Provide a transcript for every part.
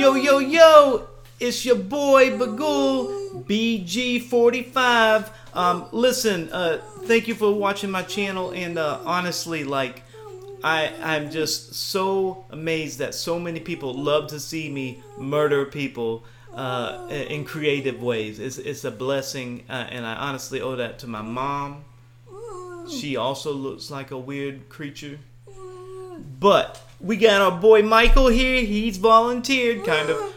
Yo, yo, yo! It's your boy Bughuul BG45. Um, listen, uh, thank you for watching my channel, and uh, honestly, like, I I'm just so amazed that so many people love to see me murder people uh, in creative ways. It's it's a blessing, uh, and I honestly owe that to my mom. She also looks like a weird creature. But we got our boy Michael here. He's volunteered, kind of.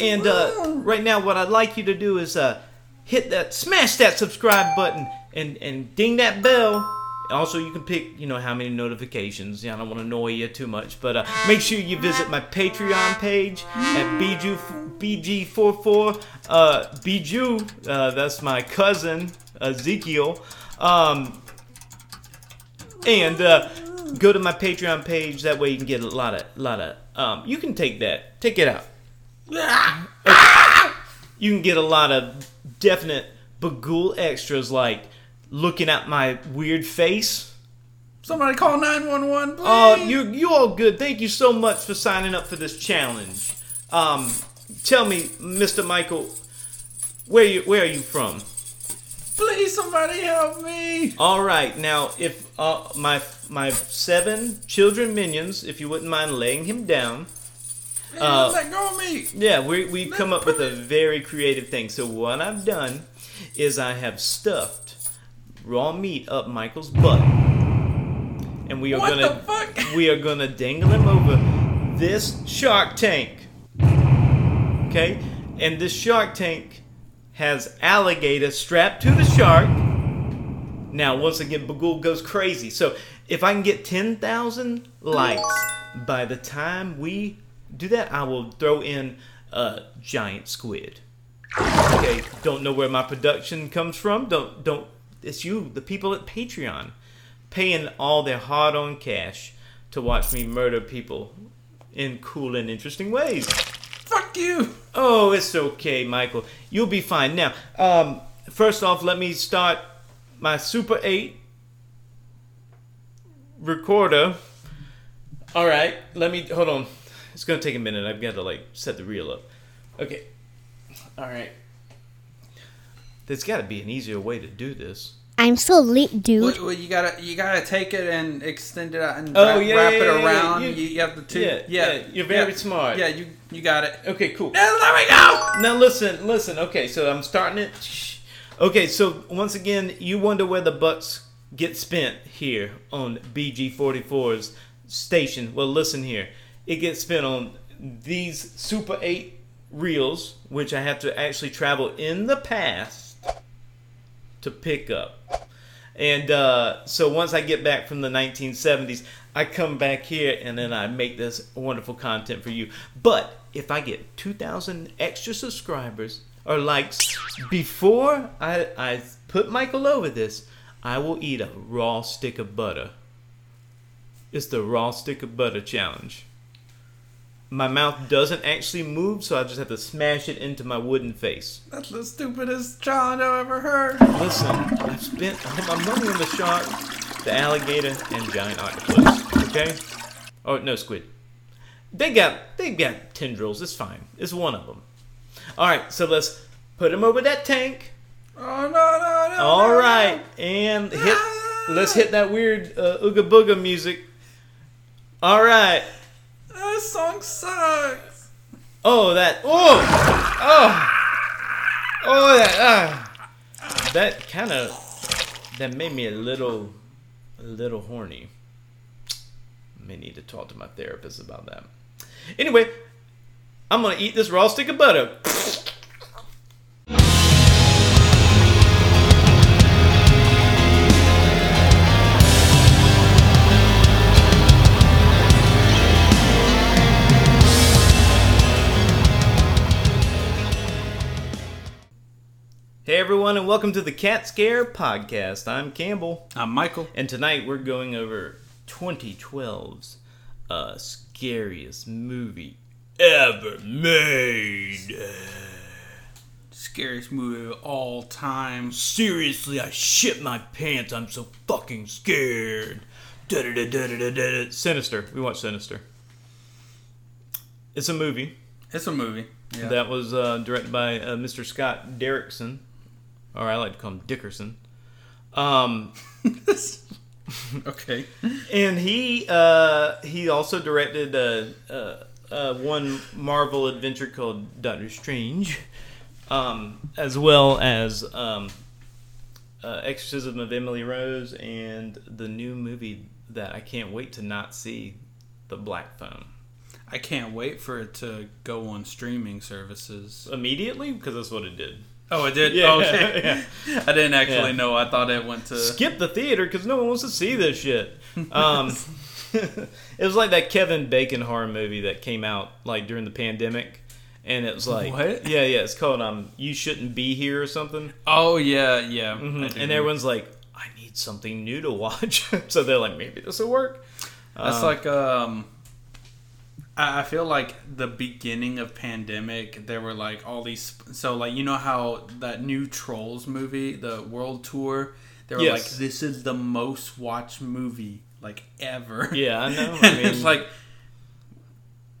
And uh, right now, what I'd like you to do is uh, hit that, smash that subscribe button, and and ding that bell. Also, you can pick, you know, how many notifications. Yeah, I don't want to annoy you too much, but uh, make sure you visit my Patreon page at BG BG44. Uh, Biju, uh, that's my cousin Ezekiel. Um, and uh, go to my Patreon page. That way, you can get a lot of, lot of. Um, you can take that, take it out. You can get a lot of definite Bughuul extras, like looking at my weird face. Somebody call 911, please. Oh, you you all good. Thank you so much for signing up for this challenge. Um, tell me, Mr. Michael, where you where are you from? Please, somebody help me. All right, now if uh, my my seven children minions, if you wouldn't mind laying him down. Uh, let go of me. Yeah, we we come up with a very creative thing. So what I've done is I have stuffed raw meat up Michael's butt, and we are What gonna we are gonna dangle him over this shark tank. Okay, and this shark tank has alligator strapped to the shark. Now, once again, Bughuul goes crazy. So, if I can get 10,000 likes by the time we do that, I will throw in a giant squid. Okay, don't know where my production comes from. Don't don't. It's you, the people at Patreon, paying all their hard-earned cash to watch me murder people in cool and interesting ways. Fuck you. Oh, it's okay, Michael. You'll be fine. Now, um, first off, let me start my Super 8 recorder. All right, let me hold on. It's gonna take a minute. I've got to like set the reel up. Okay. All right. There's got to be an easier way to do this. I'm so lit, dude. Well, well, you gotta you gotta take it and extend it out and Oh, wrap, yeah, wrap yeah, it yeah, yeah. around. You- You, you have the two. yeah, Yeah, yeah, you're very yeah. smart. Yeah, you you got it. Okay, cool. And there we go. Now listen, listen. Okay, so I'm starting it. Okay, so once again, you wonder where the bucks get spent here on BG44's station. Well, listen here. It gets spent on these Super 8 reels, which I have to actually travel in the past to pick up. And uh, so once I get back from the 1970s, I come back here and then I make this wonderful content for you. But if I get 2,000 extra subscribers or likes before I, I put Michael over this, I will eat a raw stick of butter. It's the raw stick of butter challenge. My mouth doesn't actually move, so I just have to smash it into my wooden face. That's the stupidest challenge I've ever heard. Listen, I've spent all my money on the shark, the alligator, and giant octopus. Okay? Oh no, squid. They got they got tendrils. It's fine. It's one of them. All right, so let's put him over that tank. Oh no no no. All no, right, and hit. Let's hit that weird uh, ooga booga music. All right. This song sucks. Oh, that. Oh, oh, oh, that. Ah, that kind of. That made me a little, a little horny. May need to talk to my therapist about that. Anyway, I'm gonna eat this raw stick of butter. Everyone, and welcome to the Cat Scare Podcast. I'm Campbell. I'm Michael. And tonight we're going over 2012's uh, scariest movie ever made. Scariest movie of all time. Seriously, I shit my pants. I'm so fucking scared. Da-da-da-da-da-da-da. Sinister. We watched Sinister. It's a movie It's a movie. Yeah. That was uh, directed by uh, Mr. Scott Derrickson, or I like to call him Dickerson. Um, okay. and he uh, he also directed uh, uh, uh, one Marvel adventure called Doctor Strange, um, as well as um, uh, Exorcism of Emily Rose and the new movie that I can't wait to not see, The Black Phone. I can't wait for it to go on streaming services. Immediately, because that's what it did. Oh, it did. Yeah, Oh, okay. I didn't actually Yeah. know. I thought it went to. skip the theater because no one wants to see this shit. Um, it was like that Kevin Bacon horror movie that came out like during the pandemic, and it was like, What? Yeah, yeah. It's called um, "You Shouldn't Be Here" or something. Oh yeah, yeah. Mhm. And everyone's like, "I need something new to watch," so they're like, "Maybe this will work." That's Um, like um I feel like the beginning of pandemic there were like all these so like you know how that new Trolls movie, the world tour, they were Yes. like this is the most watched movie like ever. Yeah, I know. I mean, it's like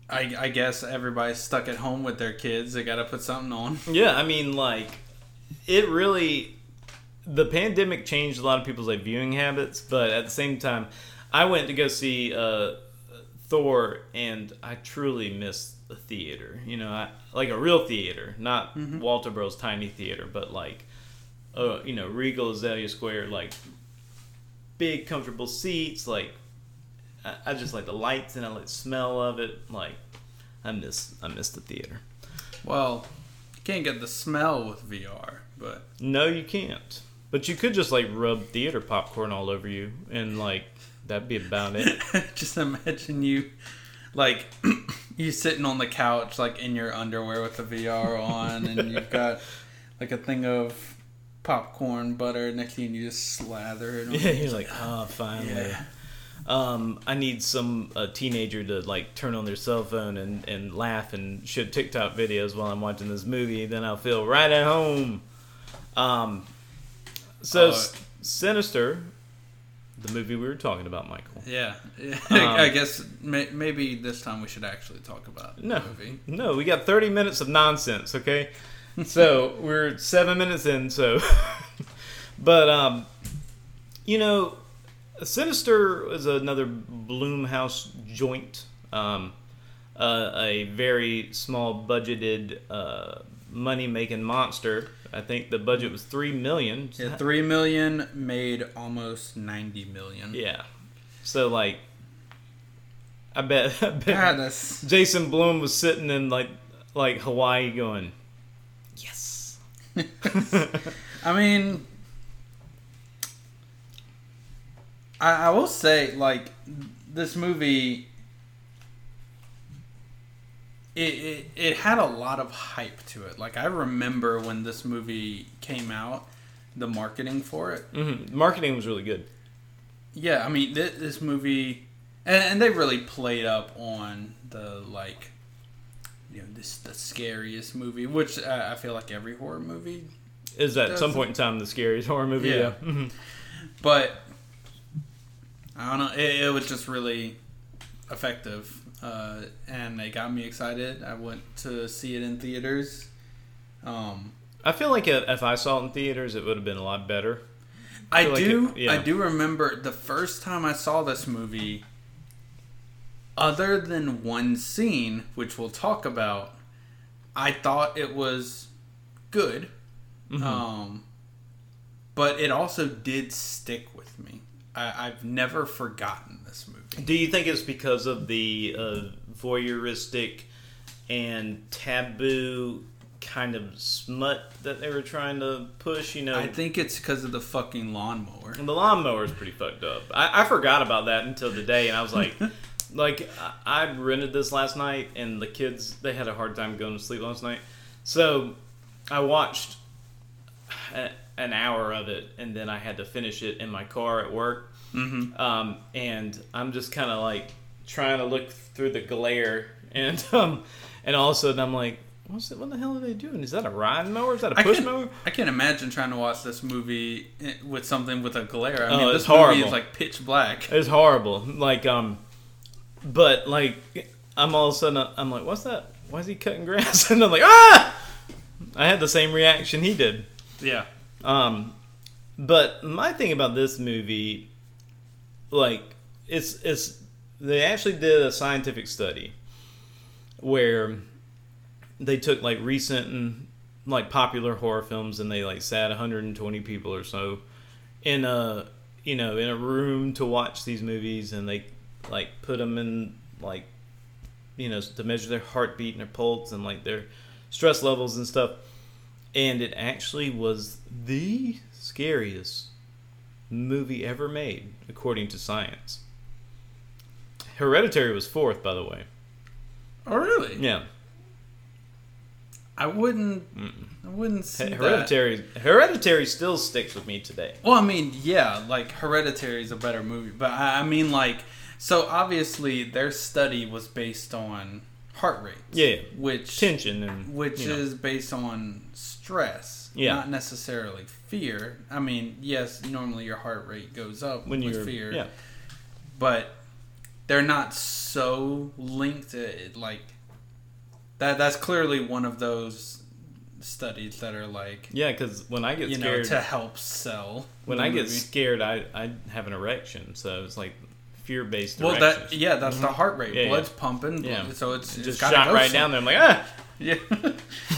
I, I guess everybody's stuck at home with their kids. They got to put something on. Yeah, I mean, like, it really. The pandemic changed a lot of people's like viewing habits, but at the same time, I went to go see uh, Thor, and I truly miss the theater. You know, I, like a real theater, not Walter Bros. tiny theater, but like, uh, you know, Regal Azalea Square, like big comfortable seats. Like, I, I just like the lights and I like the smell of it. Like, I miss I miss the theater. Well, you can't get the smell with VR, but No, you can't. But you could just like rub theater popcorn all over you, and like that'd be about it. just imagine you like you sitting on the couch like in your underwear with the VR on and you've got like a thing of popcorn butter next to you and you just slather it on. yeah, you're like, oh, finally. Yeah. Um, I need some uh, teenager to like turn on their cell phone and, and laugh and shoot TikTok videos while I'm watching this movie. Then I'll feel right at home. Um, so. S- Sinister, the movie we were talking about, Michael. Yeah. Um, I guess may- maybe this time we should actually talk about No. the movie. No, we got 30 minutes of nonsense, okay? so we're seven minutes in, so. but, um, you know, Sinister is another Blumhouse joint. Um, uh, a very small budgeted uh, money making monster. I think the budget was three million. Yeah, three million made almost ninety million. Yeah. So like, I bet, I bet God, that's Jason Blum was sitting in like like Hawaii going, yes. I mean, I, I will say, like, this movie, it, it, it had a lot of hype to it. Like, I remember when this movie came out, the marketing for it. hmm Marketing was really good. Yeah, I mean, this, this movie, and, and they really played up on the, like, you know, this the scariest movie, which uh, I feel like every horror movie Is at some point in time the scariest horror movie? Yeah. Yeah. Mhm. but I don't know. It, it was just really effective, uh, and it got me excited. I went to see it in theaters. Um, I feel like if I saw it in theaters, it would have been a lot better. I like do. it- yeah. I do remember the first time I saw this movie. Other than one scene, which we'll talk about, I thought it was good. Mhm. Um, but it also did stick with me. I, I've never forgotten. Do you think it's because of the uh, voyeuristic and taboo kind of smut that they were trying to push? You know, I think it's because of the fucking lawnmower. And the lawnmower is pretty fucked up. I, I forgot about that until today, and I was like, like I, rented this last night, and the kids they had a hard time going to sleep last night, so I watched a, an hour of it, and then I had to finish it in my car at work, Mm-hmm. um, and I'm just kind of like trying to look through the glare, and um, and all of a sudden I'm like. What's it, what the hell are they doing? Is that a ride mower? Is that a push can, mower? I can't imagine trying to watch this movie eh, with something with a glare. I Oh, mean, this movie is like pitch black. It's horrible. Like um, but like I'm all of a sudden I'm like, what's that? why is he cutting grass? And I'm like, ah! I had the same reaction he did. Yeah. Um, but my thing about this movie, like, it's it's they actually did a scientific study where they took like recent and like popular horror films and they like sat 120 people or so in a you know in a room to watch these movies and they like put them in like you know to measure their heartbeat and their pulse and like their stress levels and stuff. And it actually was the scariest movie ever made according to science hereditary was fourth by the way Oh, really? yeah I wouldn't. I wouldn't see that. hereditary hereditary still sticks with me today Well, I mean, yeah, like Hereditary is a better movie, but I, I mean, like, so obviously their study was based on heart rates. Yeah. which tension and which you know. is based on stress, Yeah. not necessarily fear. I mean, yes, normally your heart rate goes up when with you're fear, yeah but they're not so linked. To it, like that. That's clearly one of those studies that are like yeah because when i get you know scared to help sell. when the i get movie. scared i i have an erection so it's like fear-based Well, erections. that yeah, that's the heart rate. Mm-hmm. Yeah, Blood's pumping. Yeah. blood- so it's, it's just gotta shot go right some- down there i'm like ah Yeah,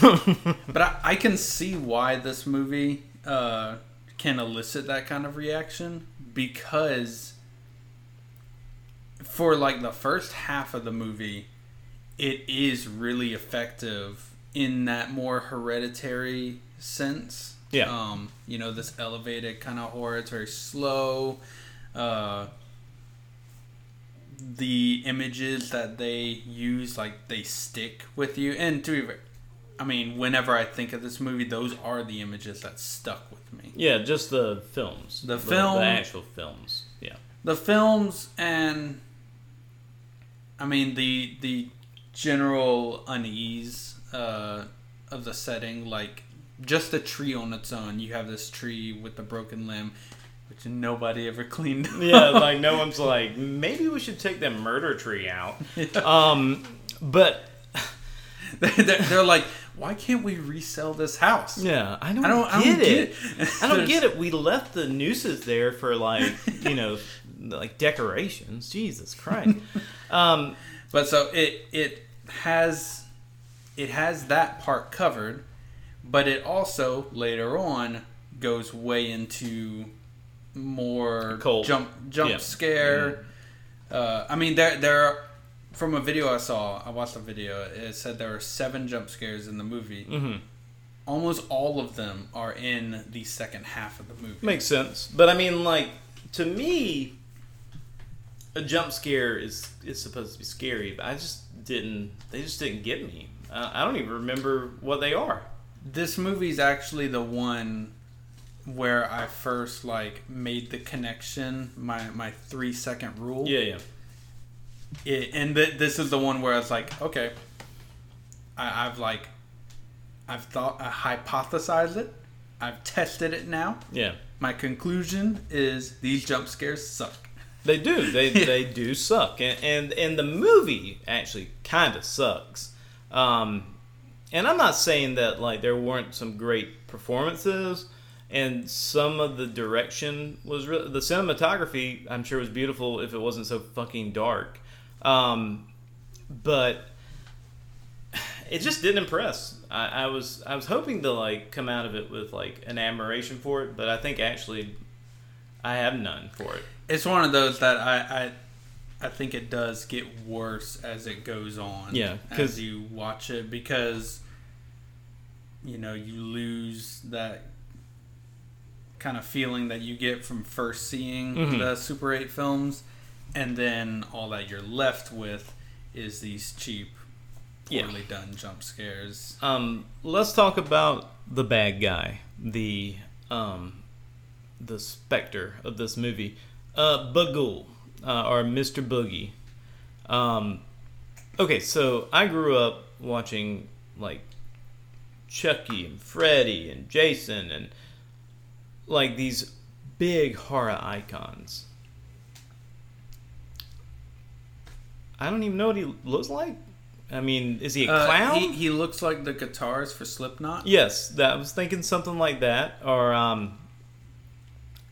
but I, I can see why this movie uh, can elicit that kind of reaction because for like the first half of the movie, it is really effective in that more hereditary sense. Yeah. Um, you know, this elevated kind of horror. It's very slow. Uh, the images that they use, like they stick with you. And to be, ver- I mean, whenever I think of this movie, those are the images that stuck with me. yeah just the films The film- the actual films yeah the films and I mean the the general unease uh, of the setting, like just the tree on its own. You have this tree with the broken limb, which nobody ever cleaned. yeah like no one's like maybe we should take that murder tree out um but they're, they're like, why can't we resell this house? yeah i don't, I don't, I get, don't it. get it. I don't get it. We left the nooses there for like you know, like decorations. Jesus Christ. Um, But so it it has it has that part covered, but it also later on goes way into more Cold. jump jump Yeah. scare. Uh, I mean, there there are, from a video I saw, I watched a video. It said there were seven jump scares in the movie. mhm. Almost all of them are in the second half of the movie. Makes sense. But I mean, like to me, a jump scare is is supposed to be scary, but I just didn't. They just didn't get me. I, I don't even remember what they are. This movie is actually the one where I first like made the connection, my my three second rule. Yeah, yeah. It, and th- this is the one where I was like, okay, I, I've like, I've thought, I hypothesized it, I've tested it now. Yeah. My conclusion is these jump scares suck. They do. They they do suck, and and, and the movie actually kind of sucks. Um, and I'm not saying that like there weren't some great performances, and some of the direction was re- the cinematography. I'm sure was beautiful if it wasn't so fucking dark, um, but it just didn't impress. I, I was I was hoping to like come out of it with like an admiration for it, but I think actually I have none for it. It's one of those that I, I, I think it does get worse as it goes on. Yeah, as you watch it because, you know, you lose that kind of feeling that you get from first seeing Mhm. the Super 8 films, and then all that you're left with is these cheap, Yeah. poorly done jump scares. Um, let's talk about the bad guy, the um, the specter of this movie, uh, Bughuul, uh, or Mr. Boogie. Um, okay, so I grew up watching like Chucky and Freddy and Jason and like these big horror icons. I don't even know what he looks like. I mean, is he a Uh, clown? he, he looks like the guitars for Slipknot. Yes, that I was thinking something like that, or um,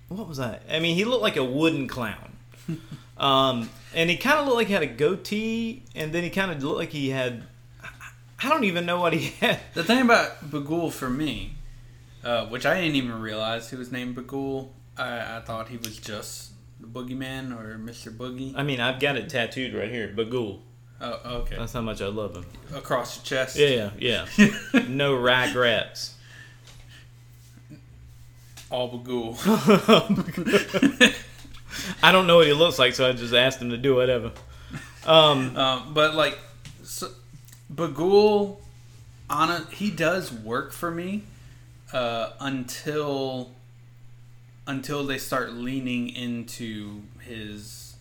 what was that? I mean, he looked like a wooden clown, um, and he kind of looked like he had a goatee, and then he kind of looked like he had. I don't even know what he had. The thing about Bughuul for me, uh, which I didn't even realize he was named Bughuul. I, I thought he was just the Boogeyman or Mr. Boogie. I mean, I've got it tattooed right here, Bughuul. Oh, okay. That's how much I love him. Across your chest. Yeah, yeah. no rag rats. All Bughuul. I don't know what he looks like, so I just asked him to do whatever. Um, um, but like, so, Bughuul, on a, he does work for me uh, until until they start leaning into his,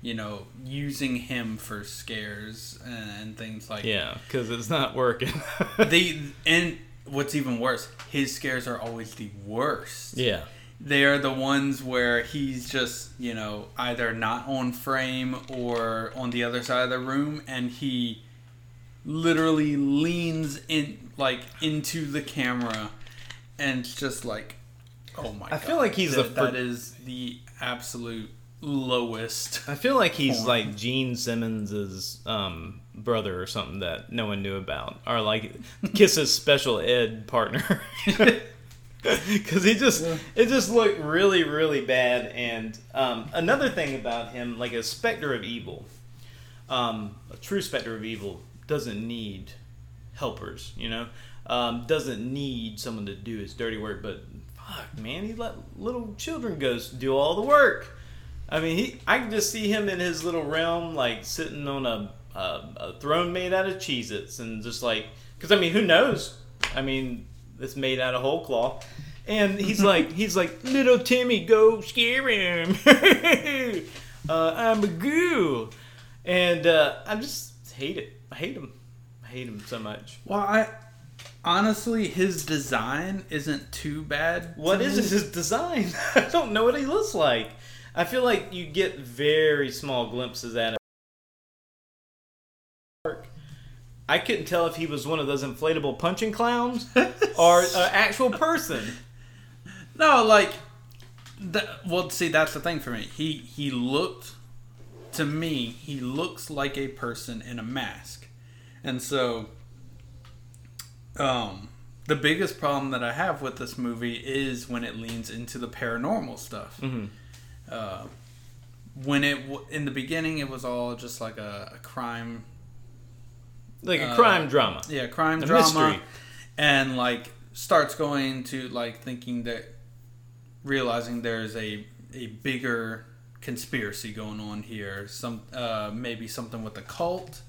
you know, using him for scares and, things like yeah, because it's not working. they and what's even worse, his scares are always the worst. yeah. They are the ones where he's just, you know, either not on frame or on the other side of the room and he literally leans in like into the camera and just like oh my god. I god. feel like he's that, the fir- that is the absolute lowest. I feel like he's Porn. like Gene Simmons's um, brother or something that no one knew about, or like Kiss's special ed partner. Because he just, it just looked really, really bad. And um, another thing about him, like a specter of evil, um, a true specter of evil doesn't need helpers, you know, um, doesn't need someone to do his dirty work. But fuck, man, he let little children go do all the work. I mean, he, I can just see him in his little realm, like sitting on a, a, a throne made out of Cheez-Its and just like, because I mean, who knows? I mean, it's made out of whole cloth. And he's like, he's like, little Timmy, go scare him. uh, I'm a goo. And uh, I just hate it. I hate him. I hate him so much. Well, I honestly his design isn't too bad. What to is me. his design? I don't know what he looks like. I feel like you get very small glimpses at him. I couldn't tell if he was one of those inflatable punching clowns or an actual person. No, like, that, well, see, that's the thing for me. He he looked to me. He looks like a person in a mask, and so, um, the biggest problem that I have with this movie is when it leans into the paranormal stuff. Mhm. Uh, when it w- in the beginning, it was all just like a, a crime Like a Uh, crime drama. yeah crime A drama mystery. and like starts going to like thinking that realizing there's a a bigger conspiracy going on here some uh maybe something with the cult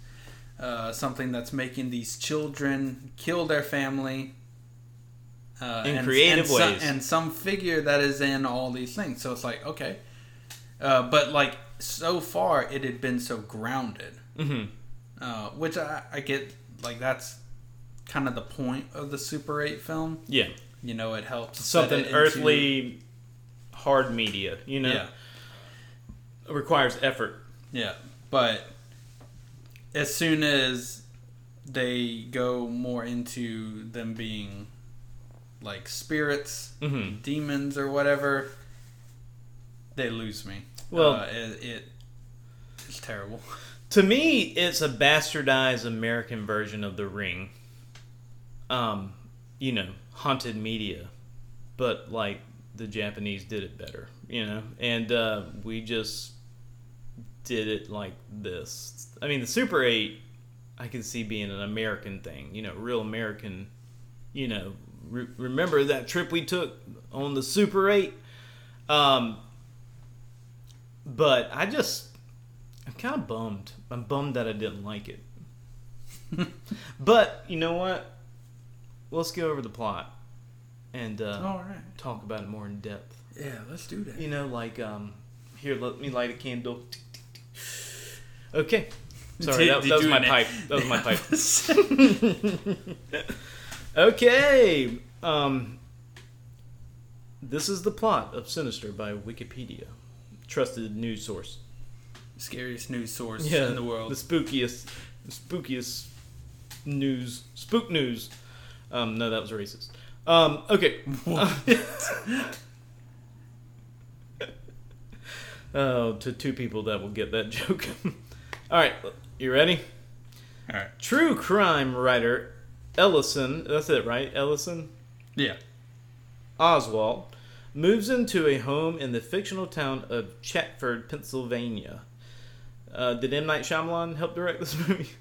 uh something that's making these children kill their family uh, In creative and some- ways. and some figure that is in all these things so it's like okay uh, but like so far it had been so grounded hmm uh, which I, I get like that's kind of the point of the Super 8 film. Yeah. You know, it helps Something it earthly, hard media, you know? Yeah, It requires effort. yeah. But as soon as they go more into them being like spirits, hmm demons, or whatever, they lose me. Well- uh, it, it it's terrible. To me, it's a bastardized American version of The Ring. Um, you know, haunted media, but like the Japanese did it better, you know, and uh, we just did it like this. I mean, the Super 8, I can see being an American thing, you know, real American, you know. Re- remember that trip we took on the Super 8? Um, but I just, I'm kind of bummed. I'm bummed that I didn't like it. but you know what? Let's go over the plot and uh, All right. talk about it more in depth. Yeah, let's do that. You know, like um, here, let me light a candle. Okay. Sorry, that, that was my pipe. That was my pipe. okay. Um, this is the plot of Sinister by Wikipedia, trusted news source. Scariest news source Yeah, in the world. the spookiest spookiest news, spook news. Um, no, that was racist. Um, okay. oh, to two people that will get that joke. All right, you ready? All right. True crime writer Ellison, that's it, right? Ellison Yeah. Oswald moves into a home in the fictional town of Chatford, Pennsylvania. Uh, did M. Night Shyamalan help direct this movie?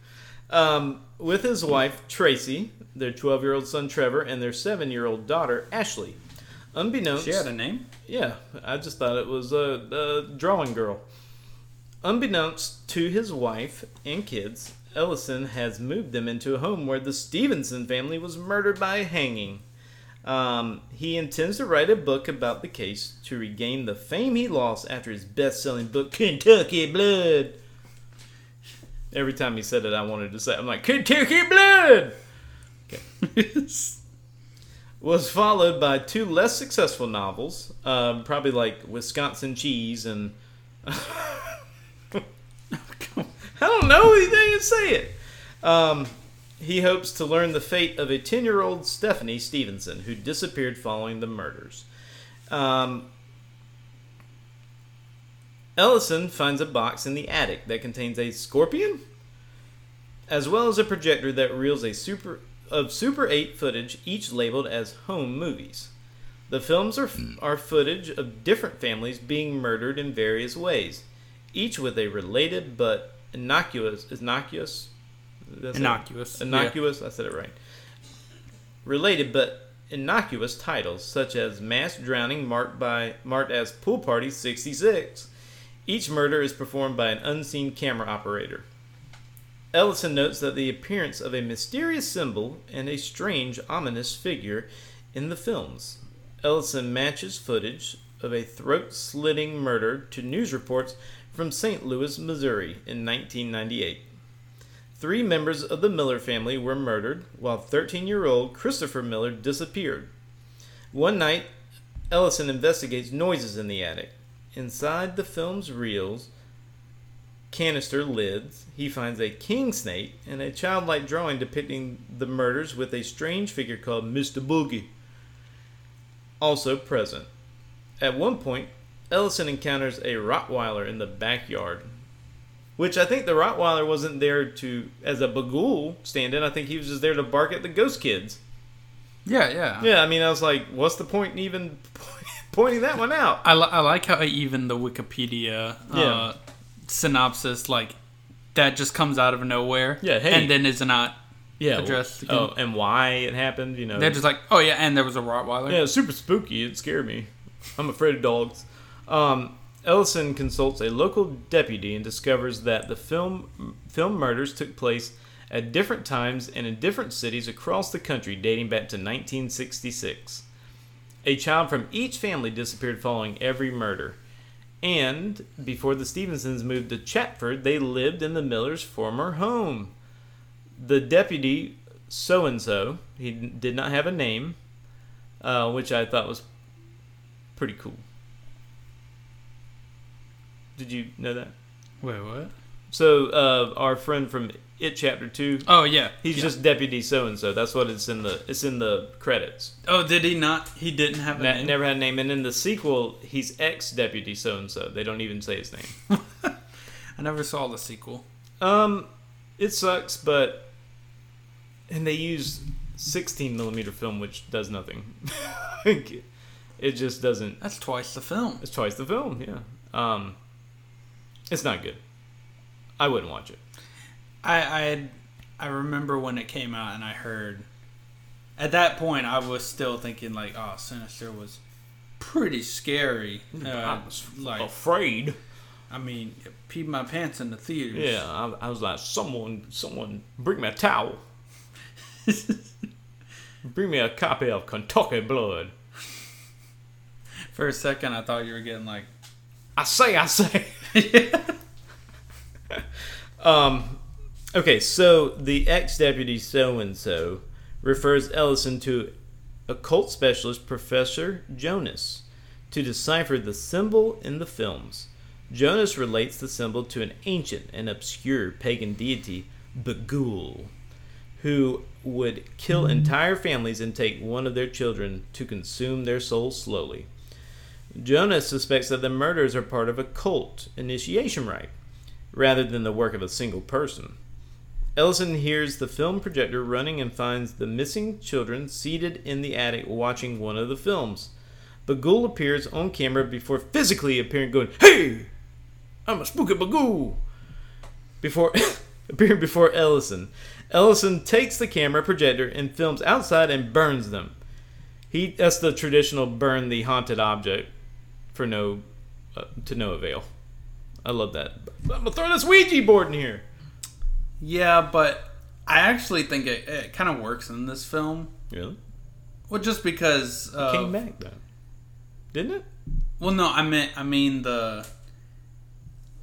Um, with his wife, Tracy, their 12 year old son, Trevor, and their 7 year old daughter, Ashley. Unbeknownst. She had a name. Yeah, I just thought it was a, a drawing girl. Unbeknownst to his wife and kids, Ellison has moved them into a home where the Stevenson family was murdered by hanging. Um, he intends to write a book about the case to regain the fame he lost after his best selling book, Kentucky Blood. Every time he said it, I wanted to say, I'm like, Kentucky Blood! Okay. was followed by two less successful novels, um, probably like Wisconsin Cheese and. I don't know. He didn't say it. Um, he hopes to learn the fate of a 10 year old Stephanie Stevenson who disappeared following the murders. Um, Ellison finds a box in the attic that contains a scorpion, as well as a projector that reels a super of Super 8 footage, each labeled as home movies. The films are, are footage of different families being murdered in various ways, each with a related but innocuous innocuous That's it? Innocuous. innocuous. I said it right. Related but innocuous titles such as mass drowning marked by marked as pool party 66. Each murder is performed by an unseen camera operator. Ellison notes that the appearance of a mysterious symbol and a strange, ominous figure in the films. Ellison matches footage of a throat slitting murder to news reports from St. Louis, Missouri in 1998. Three members of the Miller family were murdered, while 13 year old Christopher Miller disappeared. One night, Ellison investigates noises in the attic. Inside the film's reels, canister lids, he finds a king snake and a childlike drawing depicting the murders with a strange figure called Mr. Boogie also present. At one point, Ellison encounters a Rottweiler in the backyard, which I think the Rottweiler wasn't there to as a Bughuul stand in. I think he was just there to bark at the ghost kids. Yeah, yeah. Yeah, I mean, I was like, what's the point in even pointing that one out? I, li- I like how even the Wikipedia uh, Yeah. synopsis, like, that just comes out of nowhere. Yeah, hey. And then is not. Yeah, Addressed well, oh, and why it happened, you know. They're just like, oh, yeah, and there was a Rottweiler. Yeah, super spooky. It scared me. I'm afraid of dogs. Um, Ellison consults a local deputy and discovers that the film film murders took place at different times and in different cities across the country, dating back to 1966. A child from each family disappeared following every murder. And before the Stevensons moved to Chatford, they lived in the Millers' former home. The deputy, so and so, he did not have a name, uh, which I thought was pretty cool. Did you know that? Wait, what? So uh, our friend from It Chapter Two, Oh, yeah. he's Yeah. just deputy so and so. That's what it's in the it's in the credits. Oh, did he not? He didn't have a Ne- name? never had a name, and in the sequel, he's ex deputy so and so. They don't even say his name. I never saw the sequel. Um, it sucks, but and they use 16 millimeter film, which does nothing. it just doesn't. That's twice the film. It's twice the film. Yeah. Um, it's not good. I wouldn't watch it. I I had, I remember when it came out and I heard at that point I was still thinking like oh Sinister was pretty scary. Uh, I was like afraid. I mean it peed my pants in the theaters. Yeah, I, I was like, someone, someone, bring me a towel. bring me a copy of Kentucky Blood. For a second I thought you were getting like I say, I say. um, okay, so the ex deputy so and so refers Ellison to occult specialist Professor Jonas to decipher the symbol in the films. Jonas relates the symbol to an ancient and obscure pagan deity Bughuul, who would kill entire families and take one of their children to consume their souls slowly. Jonas suspects that the murders are part of a cult initiation rite, rather than the work of a single person. Ellison hears the film projector running and finds the missing children seated in the attic watching one of the films. Bughuul appears on camera before physically appearing, going, Hey! I'm a spooky Bughuul! Before appearing before Ellison. Ellison takes the camera projector and films outside and burns them. He that's the traditional burn the haunted object for no uh, to no avail. I love that. I'm gonna throw this Ouija board in here. Yeah, but I actually think it, it kind of works in this film. Really? Well, just because. Uh, Came back though, didn't it? Well, no, I meant I mean the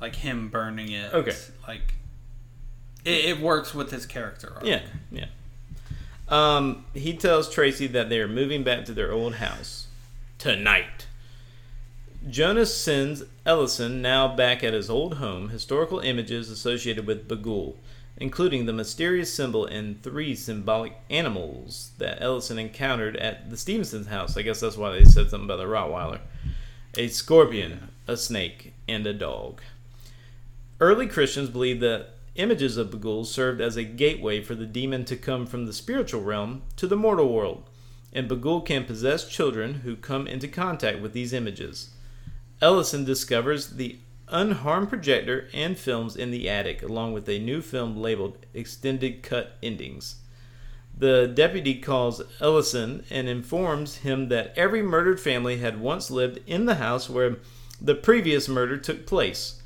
like him burning it. Okay. Like it, it works with his character. Arc. Yeah, yeah. Um, he tells Tracy that they are moving back to their old house tonight. Jonas sends Ellison, now back at his old home, historical images associated with Bughuul, including the mysterious symbol and three symbolic animals that Ellison encountered at the Stevenson's house. I guess that's why they said something about the Rottweiler a scorpion, a snake, and a dog. Early Christians believed that images of Bughuul served as a gateway for the demon to come from the spiritual realm to the mortal world, and Bughuul can possess children who come into contact with these images. Ellison discovers the unharmed projector and films in the attic, along with a new film labeled Extended Cut Endings. The deputy calls Ellison and informs him that every murdered family had once lived in the house where the previous murder took place.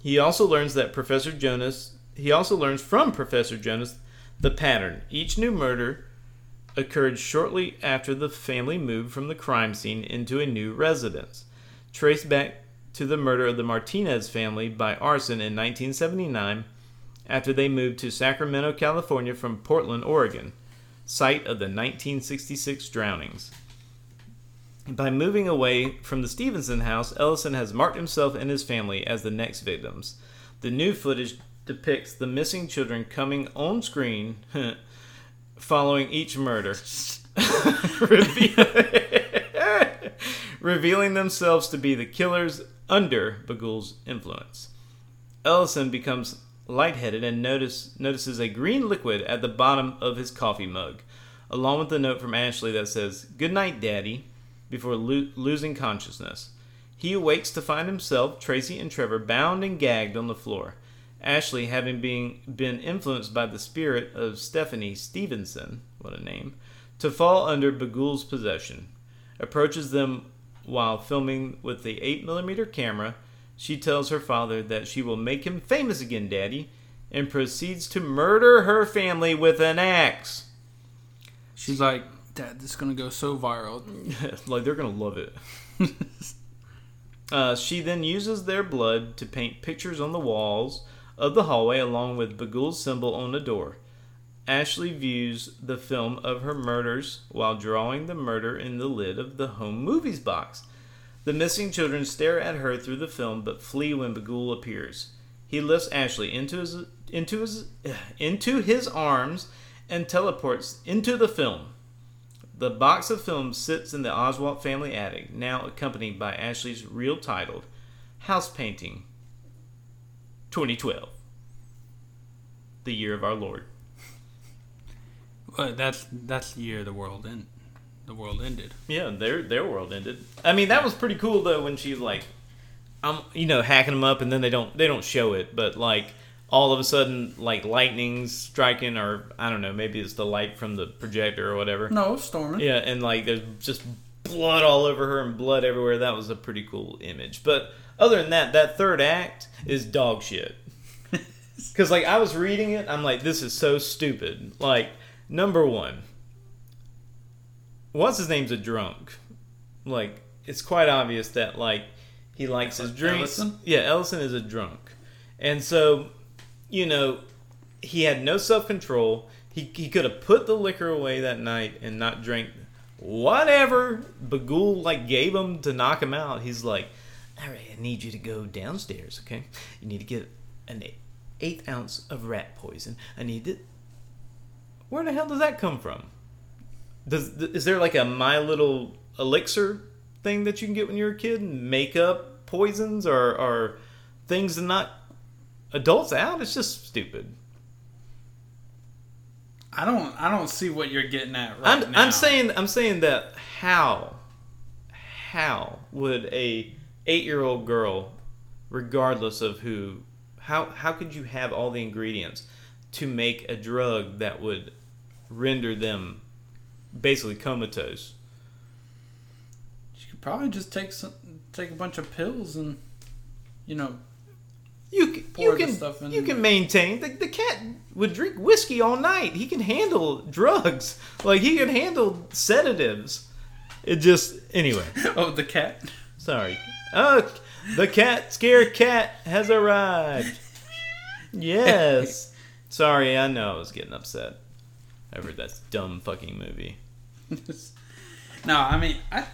He also learns that Professor Jonas he also learns from Professor Jonas the pattern. Each new murder occurred shortly after the family moved from the crime scene into a new residence, traced back to the murder of the Martinez family by arson in 1979 after they moved to Sacramento, California from Portland, Oregon, site of the 1966 drownings. By moving away from the Stevenson house, Ellison has marked himself and his family as the next victims. The new footage depicts the missing children coming on screen following each murder, revealing themselves to be the killers under Bughuul's influence. Ellison becomes lightheaded and notice, notices a green liquid at the bottom of his coffee mug, along with a note from Ashley that says, Good night, Daddy, before lo- losing consciousness. He awakes to find himself, Tracy, and Trevor bound and gagged on the floor. Ashley, having been, been influenced by the spirit of Stephanie Stevenson, what a name, to fall under Bughuul's possession, approaches them while filming with the 8mm camera. She tells her father that she will make him famous again, Daddy, and proceeds to murder her family with an axe. She's like, Dad, this is gonna go so viral. like they're gonna love it. uh, she then uses their blood to paint pictures on the walls of the hallway along with Bughuul's symbol on the door. Ashley views the film of her murders while drawing the murder in the lid of the home movies box. The missing children stare at her through the film but flee when Bughuul appears. He lifts Ashley into his into his into his arms and teleports into the film. The box of films sits in the Oswald family attic, now accompanied by Ashley's reel titled House Painting 2012. The year of our Lord. Well, that's that's the year the world end. The world ended. Yeah, their their world ended. I mean, that was pretty cool though when she's like, I'm you know hacking them up and then they don't they don't show it, but like all of a sudden like lightning's striking or I don't know maybe it's the light from the projector or whatever. No, storming. Yeah, and like there's just blood all over her and blood everywhere. That was a pretty cool image. But other than that, that third act is dog shit. Because like I was reading it, I'm like, this is so stupid. Like number one, what's his name's a drunk. Like it's quite obvious that like he likes his drinks. Ellison? Yeah, Ellison is a drunk, and so you know he had no self control. He he could have put the liquor away that night and not drank whatever Bagul like gave him to knock him out. He's like, all right, I need you to go downstairs. Okay, you need to get an eighth ounce of rat poison. I need it. Where the hell does that come from? Does is there like a My Little Elixir thing that you can get when you're a kid? Makeup, poisons or or things to knock adults out? It's just stupid. I don't I don't see what you're getting at right I'm, now. I'm saying I'm saying that how how would a eight year old girl, regardless of who, how how could you have all the ingredients to make a drug that would render them basically comatose? you could probably just take some take a bunch of pills and you know You can, Pour you can stuff in you can maintain the, the cat would drink whiskey all night. He can handle drugs like he can handle sedatives. It just anyway. oh the cat Sorry. Oh, the cat scare cat has arrived. Yes. Sorry, I know I was getting upset over that dumb fucking movie. no I mean I,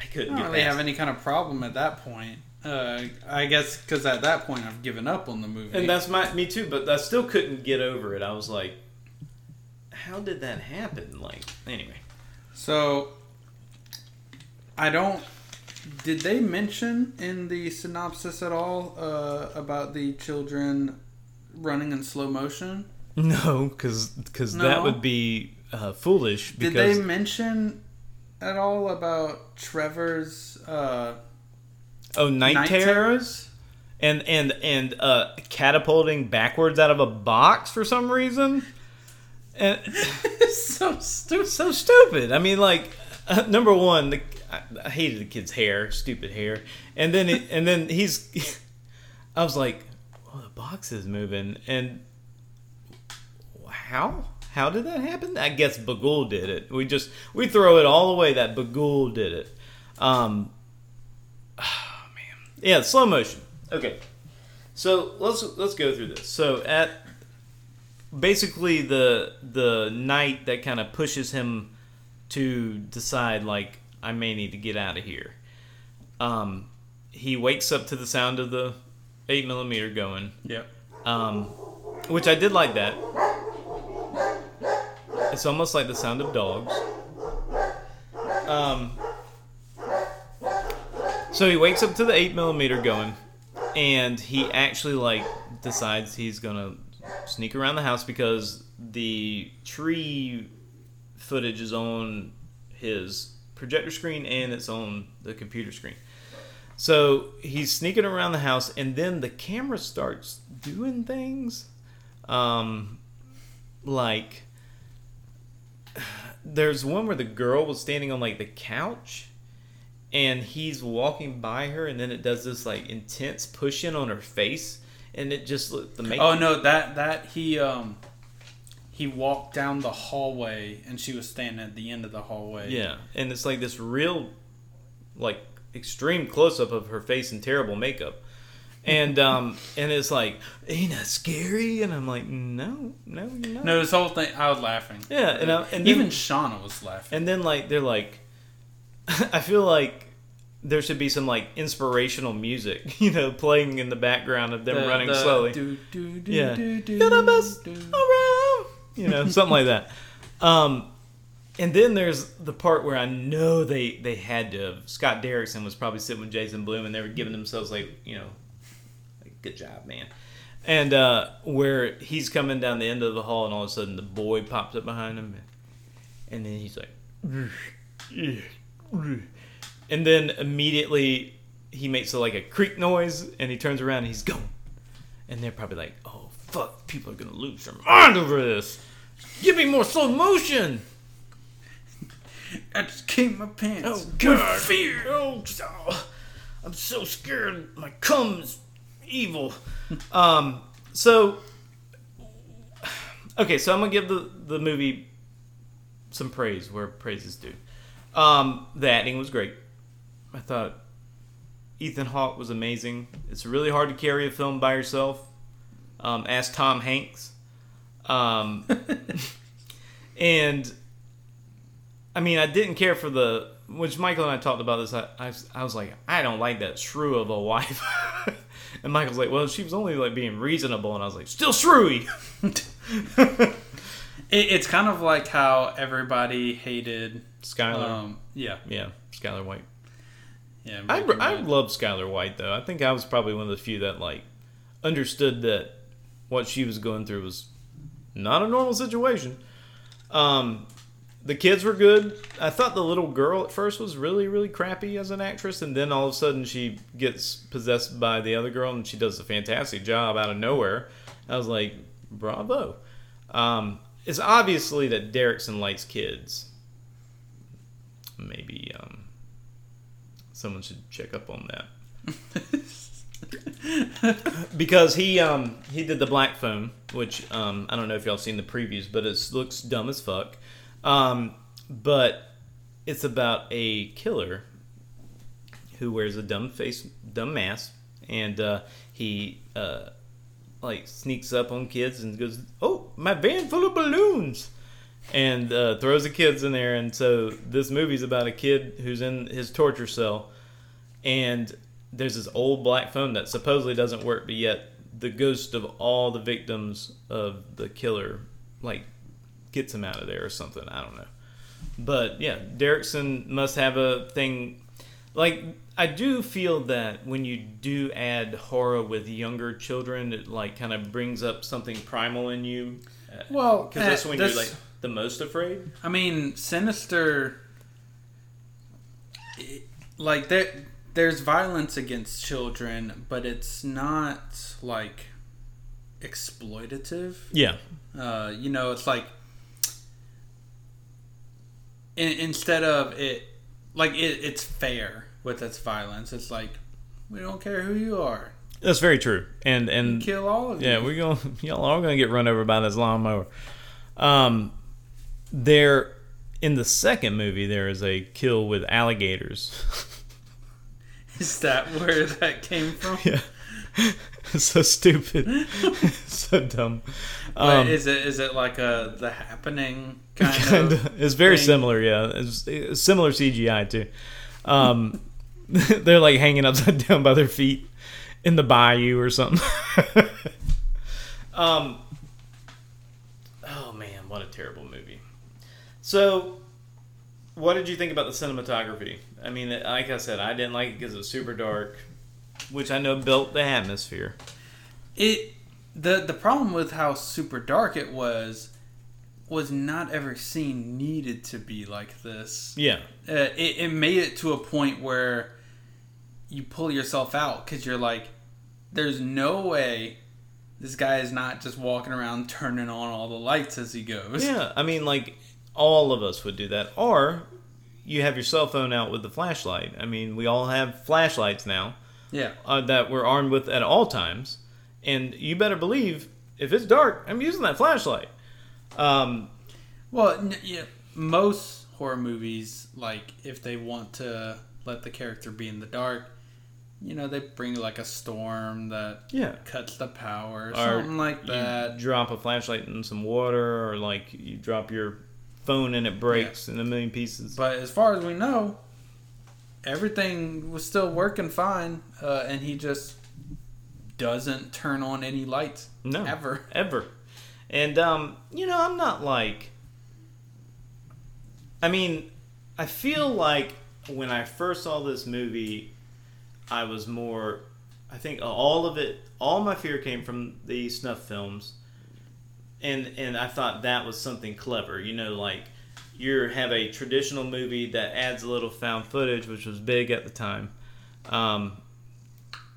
I couldn't I don't get really past have any kind of problem at that point uh, I guess because at that point I've given up on the movie And that's my me too, but I still couldn't get over it. I was like, how did that happen? Like, anyway. So, I don't. Did they mention in the synopsis at all uh, about the children running in slow motion? No, because No? that would be uh, foolish. Did Because they mention at all about Trevor's uh, oh, night, night terrors terrors? and and and uh, catapulting backwards out of a box for some reason. And so stupid. so stupid. I mean, like uh, number one, the, I, I hated the kid's hair, stupid hair, and then it, and then he's. I was like, "Oh, the box is moving," and how how did that happen? I guess Bughuul did it. We just we throw it all away that Bughuul did it. Um, oh, man, yeah, slow motion. Okay, so let's let's go through this. So at basically the the night that kind of pushes him to decide like I may need to get out of here. Um, he wakes up to the sound of the eight millimeter going, Yep. um, which I did like that. It's almost like the sound of dogs. Um, so he wakes up to the eight millimeter going, and he actually like decides he's gonna sneak around the house because the tree footage is on his projector screen and it's on the computer screen. So he's sneaking around the house, and then the camera starts doing things, um, like there's one where the girl was standing on like the couch, and he's walking by her, and then it does this like intense push in on her face, and it just look the. Oh no, that that he um he walked down the hallway and she was standing at the end of the hallway. Yeah, and it's like this real, like extreme close up of her face and terrible makeup, and um, and it's like, ain't that scary? And I'm like, no, no, you're not. No, this whole thing, I was laughing. Yeah, and I, and Even Shauna was laughing. and then like they're like, I feel like there should be some like inspirational music, you know, playing in the background of them The- running the slowly. do, do, do, Yeah. do, do, You're the best do. around. You know, something like that. Um, and then there's the part where I know they they had to. Scott Derrickson was probably sitting with Jason Blum, and they were giving themselves like, you know, good job, man. And uh, where he's coming down the end of the hall, and all of a sudden the boy pops up behind him, and then he's like, and then immediately he makes like a creak noise, and he turns around and he's gone. And they're probably like, oh, fuck, people are going to lose their mind over this. Give me more slow motion. I just came my pants. Oh, God. fear. Oh, I'm so scared. My cum's evil. um, so, okay, so I'm going to give the, the movie some praise where praise is due. Um, the acting was great. I thought Ethan Hawke was amazing. It's really hard to carry a film by yourself. Um, ask Tom Hanks. Um, and I mean, I didn't care for the which Michael and I talked about this. I, I, I was like, I don't like that shrew of a wife. and Michael's like, well, she was only like being reasonable, and I was like, still shrewy. It, it's kind of like how everybody hated. Skyler, Um, yeah, yeah, Skyler White. yeah. I, I love Skyler White though. I think I was probably one of the few that like understood that what she was going through was not a normal situation. Um, the kids were good. I thought the little girl at first was really really crappy as an actress, and then all of a sudden she gets possessed by the other girl, and she does a fantastic job out of nowhere. I was like, bravo. Um, it's obviously that Derrickson likes kids. Maybe um, someone should check up on that because he um he did the black phone which um i don't know if y'all seen the previews but it looks dumb as fuck um but it's about a killer who wears a dumb face dumb mask and uh he uh like sneaks up on kids and goes oh my van full of balloons! And uh, throws the kids in there and so this movie's about a kid who's in his torture cell and there's this old black phone that supposedly doesn't work, but yet the ghost of all the victims of the killer like gets him out of there or something. I don't know. But yeah, Derrickson must have a thing. Like I do feel that when you do add horror with younger children, it like kind of brings up something primal in you. Well, because that's uh, when you're like the most afraid. I mean, Sinister. Like there, there's violence against children, but it's not like exploitative. Yeah, Uh, you know, it's like in, instead of it, like it, it's fair with its violence. It's like we don't care who you are, that's very true. And and kill all of you. Yeah, we're going. Y'all are going to get run over by this lawnmower. Um, there in the second movie, there is a kill with alligators. Is that where that came from? yeah, so stupid, so dumb. Wait, Um, is it is it like a the happening kind, kind of? of, it's very thing? similar. Yeah, it's, it's similar CGI too. Um, they're like hanging upside down by their feet in the bayou or something. um, oh man, what a terrible movie. So, what did you think about the cinematography? I mean, like I said, I didn't like it because it was super dark, which I know built the atmosphere. It the the problem with how super dark it was was not every scene needed to be like this. Yeah, Uh, it, it made it to a point where you pull yourself out because you're like, there's no way this guy is not just walking around turning on all the lights as he goes. Yeah, I mean, like all of us would do that, or you have your cell phone out with the flashlight. I mean, we all have flashlights now Yeah. uh, that we're armed with at all times, and you better believe if it's dark, I'm using that flashlight. Um, Well, n- yeah, most horror movies, like if they want to let the character be in the dark, you know, they bring like a storm that yeah, cuts the power, or something like you that. drop a flashlight in some water, or like you drop your phone and it breaks in a million pieces. But as far as we know, everything was still working fine, uh, and he just doesn't turn on any lights No, ever. ever. And um, you know, I'm not like. I mean, I feel like when I first saw this movie, I was more. I think all of it, all my fear came from the snuff films, and and I thought that was something clever. You know, like you have a traditional movie that adds a little found footage, which was big at the time. Um,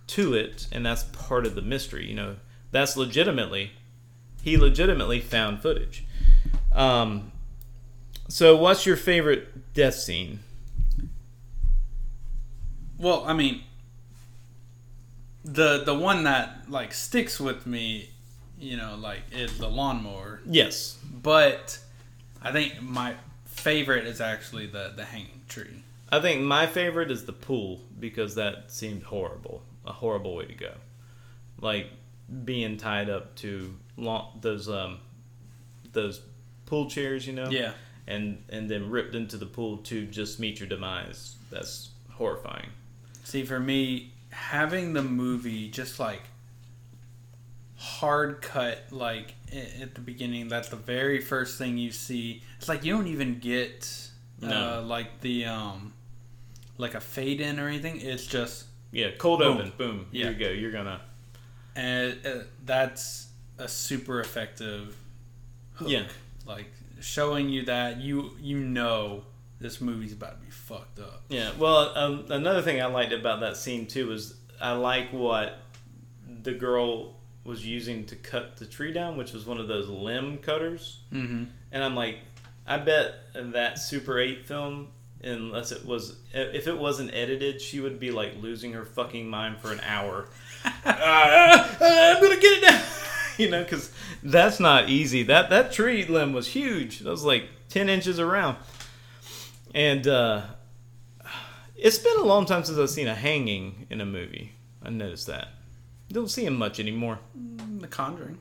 to it, and that's part of the mystery. You know, that's legitimately he legitimately found footage. Um, so, what's your favorite death scene? Well, I mean, the the one that like sticks with me, you know, like is the lawnmower. Yes, But I think my favorite is actually the the hanging tree. I think my favorite is the pool because that seemed horrible, a horrible way to go, like being tied up to long, those um those pool chairs, you know. Yeah. And and then ripped into the pool to just meet your demise. That's horrifying. See, for me, having the movie just like hard cut like at the beginning that's the very first thing you see it's like you don't even get No. uh, like the um like a fade in or anything it's just Yeah, cold Boom. open, boom. Yeah. Here you go. You're gonna. And uh, that's a super effective hook. Yeah. like showing you that you you know this movie's about to be fucked up Yeah. Well, um, another thing I liked about that scene too was I like what the girl was using to cut the tree down, which was one of those limb cutters. mm-hmm. And I'm like, I bet that Super 8 film, unless it was, if it wasn't edited, she would be like losing her fucking mind for an hour. Ah, ah, I'm gonna get it down, you know, because that's not easy. That that tree limb was huge. That was like ten inches around, and uh, it's been a long time since I've seen a hanging in a movie. I noticed that. Don't see him much anymore. the conjuring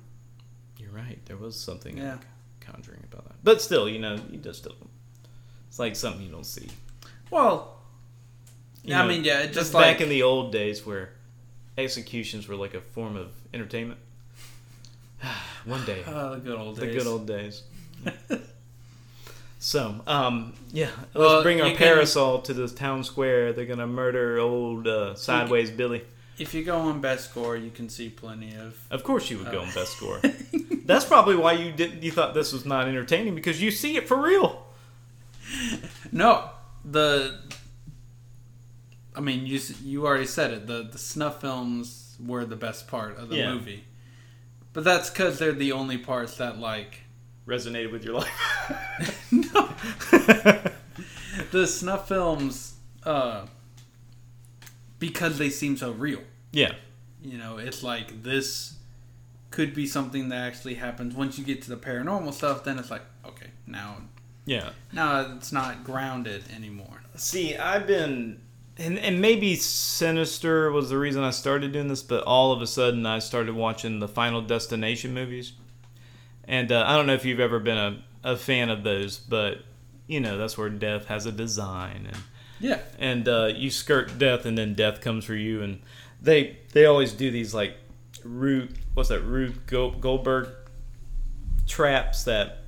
You're right. There was something Yeah. like conjuring about that. But still, you know, you just don't. It's like something you don't see. well You I mean, yeah, just just back in the old days where executions were like a form of entertainment. One day, uh, the good old the days good old days. So, um, yeah, let's Well, bring our you can- parasol to the town square. They're gonna murder old uh, sideways Billy. if you go on best score you can see plenty of Of course, you would go Oh. on best score. That's probably why you didn't. You thought this was not entertaining because you see it for real. No, the. I mean, you you already said it. The the snuff films were the best part of the Yeah. movie, but that's because they're the only parts that like Resonated with your life. no. the snuff films, uh, because they seem so real. yeah, You know, it's like this could be something that actually happens. Once you get to the paranormal stuff, then it's like okay, now yeah. now it's not grounded anymore. See, I've been, and, and maybe Sinister was the reason I started doing this, but all of a sudden I started watching the Final Destination movies. And uh, I don't know if you've ever been a, a fan of those, but you know, that's where death has a design. And, Yeah, and uh, you skirt death, and then death comes for you. And they they always do these like Rube, what's that, Gold- Goldberg traps that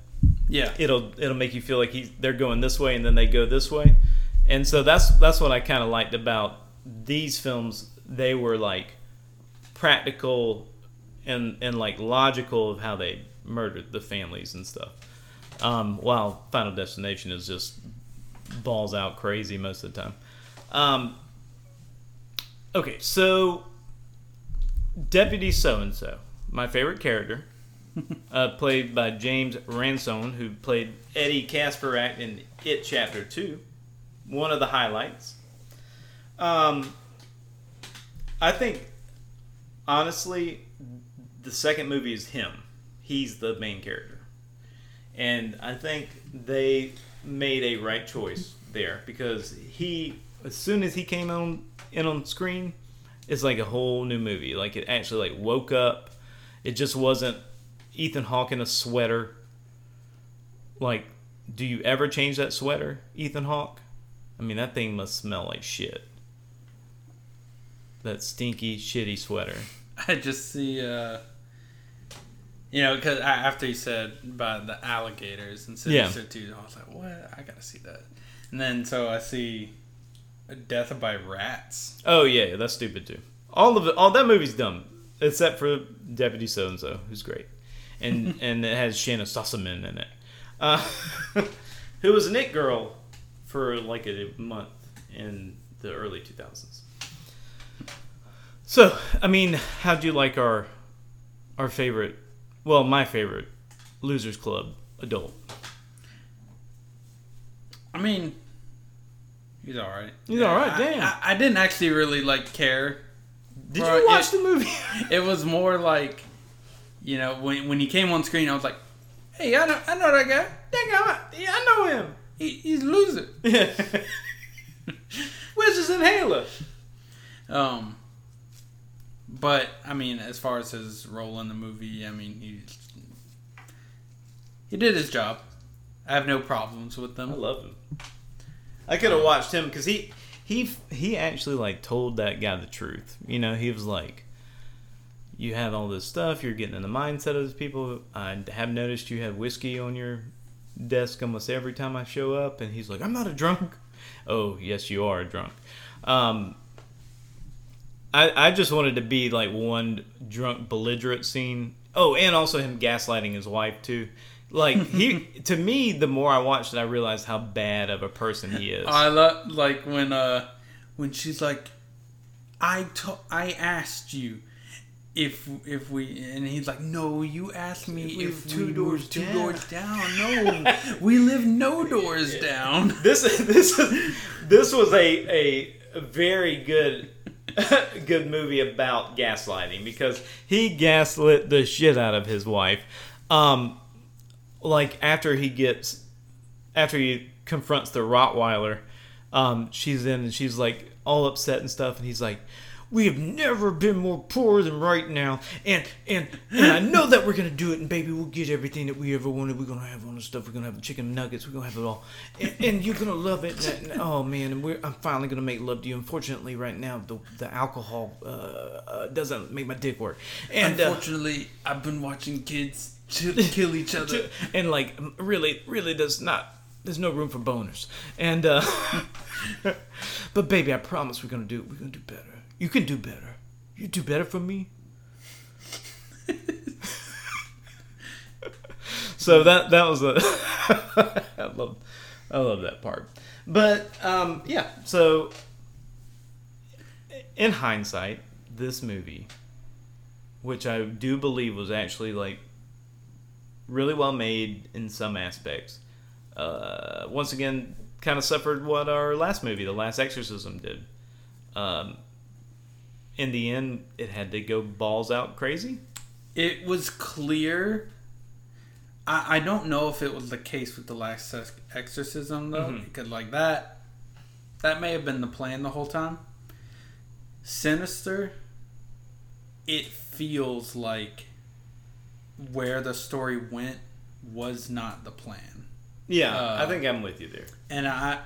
yeah. it'll it'll make you feel like he's they're going this way and then they go this way and so that's that's what i kind of liked about these films. They were like practical and and like logical of how they murdered the families and stuff. Um, while final destination is just balls out crazy most of the time. Um, okay so deputy so and so my favorite character uh, played by James Ransone, who played Eddie Kaspbrak in It Chapter 2. One of the highlights. Um, I think, honestly, the second movie is him. He's the main character. And I think they made a right choice there because he, as soon as he came on in on screen, it's like a whole new movie. Like it actually like woke up. It just wasn't Ethan Hawke in a sweater. Like, do you ever change that sweater, Ethan Hawke? I mean, that thing must smell like shit. That stinky, shitty sweater. I just see, uh, you know, because after you said about the alligators and Yeah. Sinister Two, I was like, what? I gotta see that. And then so I see a Death by Rats. Oh yeah, that's stupid too. All of it, all that movie's dumb, except for Deputy So and So, who's great, and and it has Shannyn Sossamon in it, uh, who was an it girl for like a month in the early two thousands. So, I mean, how do you like our our favorite? Well, my favorite, Losers Club adult. I mean, he's all right. He's all right, I- damn. I, I didn't actually really like care. Did Bro, you watch it- the movie? It was more like, you know, when when he came on screen, I was like, hey, I know, I know that guy. That guy, yeah, I know him. He, he's a loser. Yeah. Where's his inhaler? Um, but I mean, as far as his role in the movie, I mean, he he did his job. I have no problems with them. I love him. I could have watched him because he he he actually like told that guy the truth. You know, he was like, "You have all this stuff. You're getting in the mindset of these people. I have noticed you have whiskey on your desk almost every time I show up." And he's like, "I'm not a drunk." Oh, yes, you are a drunk. Um, I I just wanted to be like one drunk belligerent scene. Oh, and also him gaslighting his wife too. Like he, to me, the more I watched it, I realized how bad of a person he is. I love like when uh when she's like, I to- I asked you if if we and he's like, no, you asked me If if, two doors two down." doors down. No, we live no doors down. this this this was a a very good good movie about gaslighting because he gaslit the shit out of his wife. Um, like after he gets after he confronts the Rottweiler, um, she's in and she's like all upset and stuff, and he's like. We have never been more poor than right now, and and and I know that we're gonna do it, and baby, we'll get everything that we ever wanted. We're gonna have all the stuff. We're gonna have the chicken nuggets. We're gonna have it all, and, and you're gonna love it. And, and- oh man, and we're I'm finally gonna make love to you. Unfortunately, right now the the alcohol uh, uh, doesn't make my dick work, and uh, Unfortunately, I've been watching kids kill each other. and like really really does not there's no room for boners and uh but baby i promise we're gonna do we're gonna do better you can do better you do better for me so that that was a i love i love that part but um yeah so in hindsight this movie which i do believe was actually like really well made in some aspects. Uh, once again, kind of suffered what our last movie, The Last Exorcism, did. Um, in the end, it had to go balls out crazy. It was clear. I, I don't know if it was the case with the last exorcism though, Mhm. because like that, that may have been the plan the whole time. Sinister. It feels like where the story went was not the plan, Yeah, Uh, I think I'm with you there. and I,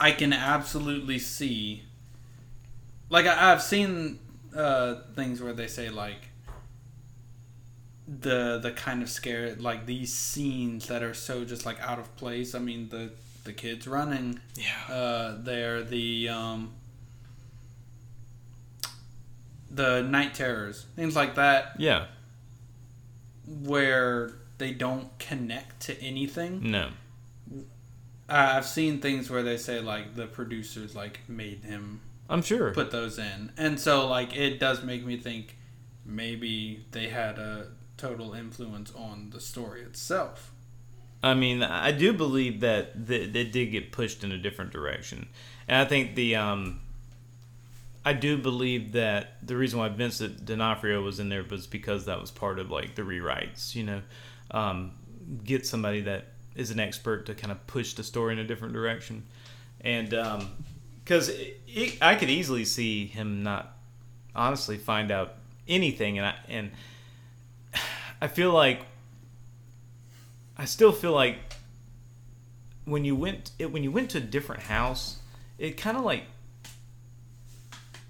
I can absolutely see. Like I, I've seen uh, things where they say like the the kind of scare like these scenes that are so just like out of place. I mean the the kids running Yeah. uh, there, the um, the night terrors, things like that, Yeah. where they don't connect to anything. No. I've seen things where they say like the producers like made him I'm sure. put those in, and so like it does make me think maybe they had a total influence on the story itself. I mean, I do believe that th- it did get pushed in a different direction, and I think the um, I do believe that the reason why Vincent D'Onofrio was in there was because that was part of like the rewrites. You know, um, get somebody that is an expert to kind of push the story in a different direction, and because I could easily see him not honestly find out anything, and I and I feel like I still feel like when you went it, when you went to a different house, it kind of like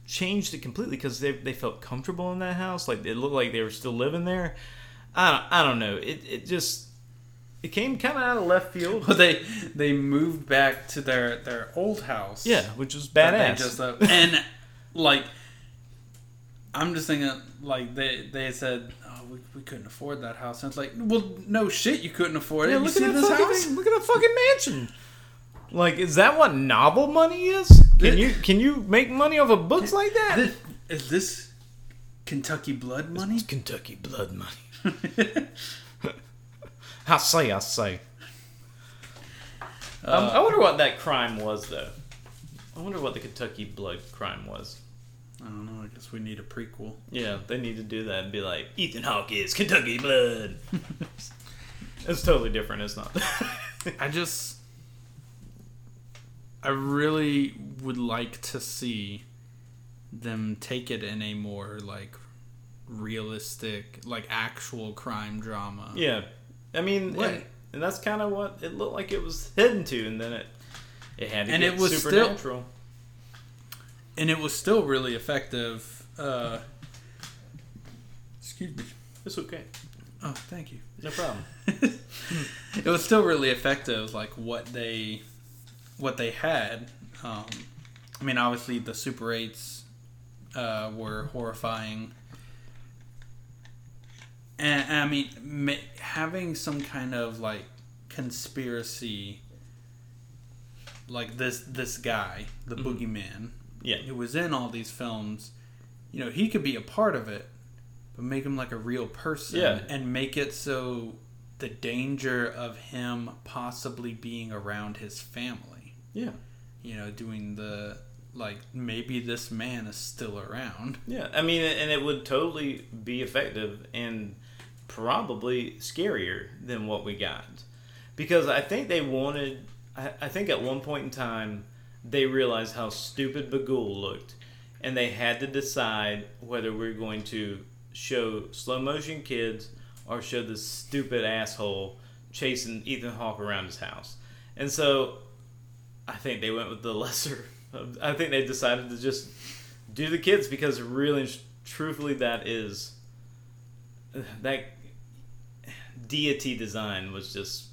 changed it completely because they, they felt comfortable in that house. Like it looked like they were still living there. I don't, I don't know. It it just it came kind of out of left field. Well, they they moved back to their their old house. Yeah, which was badass. just uh, and like I'm just thinking like they they said oh we, we couldn't afford that house and it's like well no shit you couldn't afford it yeah, you look at this fucking house thing. Look at that fucking mansion. Like, is that what novel money is? Can you can you make money off of books like that? This- is this Kentucky blood money It's Kentucky blood money. I say, I say. Um, I wonder what that crime was, though. I wonder what the Kentucky blood crime was. I don't know I guess we need a prequel Yeah, they need to do that and be like, Ethan Hawke is Kentucky blood. it's totally different. It's not. I just I really would like to see them take it in a more like realistic like actual crime drama yeah, I mean, and, and that's kind of what it looked like it was heading to, and then it it had to And get it was still- supernatural. and it was still really effective. Uh, excuse me. It's okay. Oh, thank you. No problem. it was still really effective, like what they what they had. Um, I mean, obviously the Super Eights uh, were horrifying, and, and I mean, ma- having some kind of like conspiracy, like this this guy, the Mhm. boogeyman, Yeah. who was in all these films, you know, he could be a part of it, but make him like a real person Yeah. and make it so the danger of him possibly being around his family, Yeah. you know, doing the like maybe this man is still around. Yeah. I mean, and it would totally be effective and probably scarier than what we got. Because I think they wanted, I, I think at one point in time, they realized how stupid Bughuul looked. And they had to decide whether we're going to show slow motion kids or show this stupid asshole chasing Ethan Hawke around his house. And so I think they went with the lesser. I think they decided to just do the kids because really, truthfully, that is that deity design was just.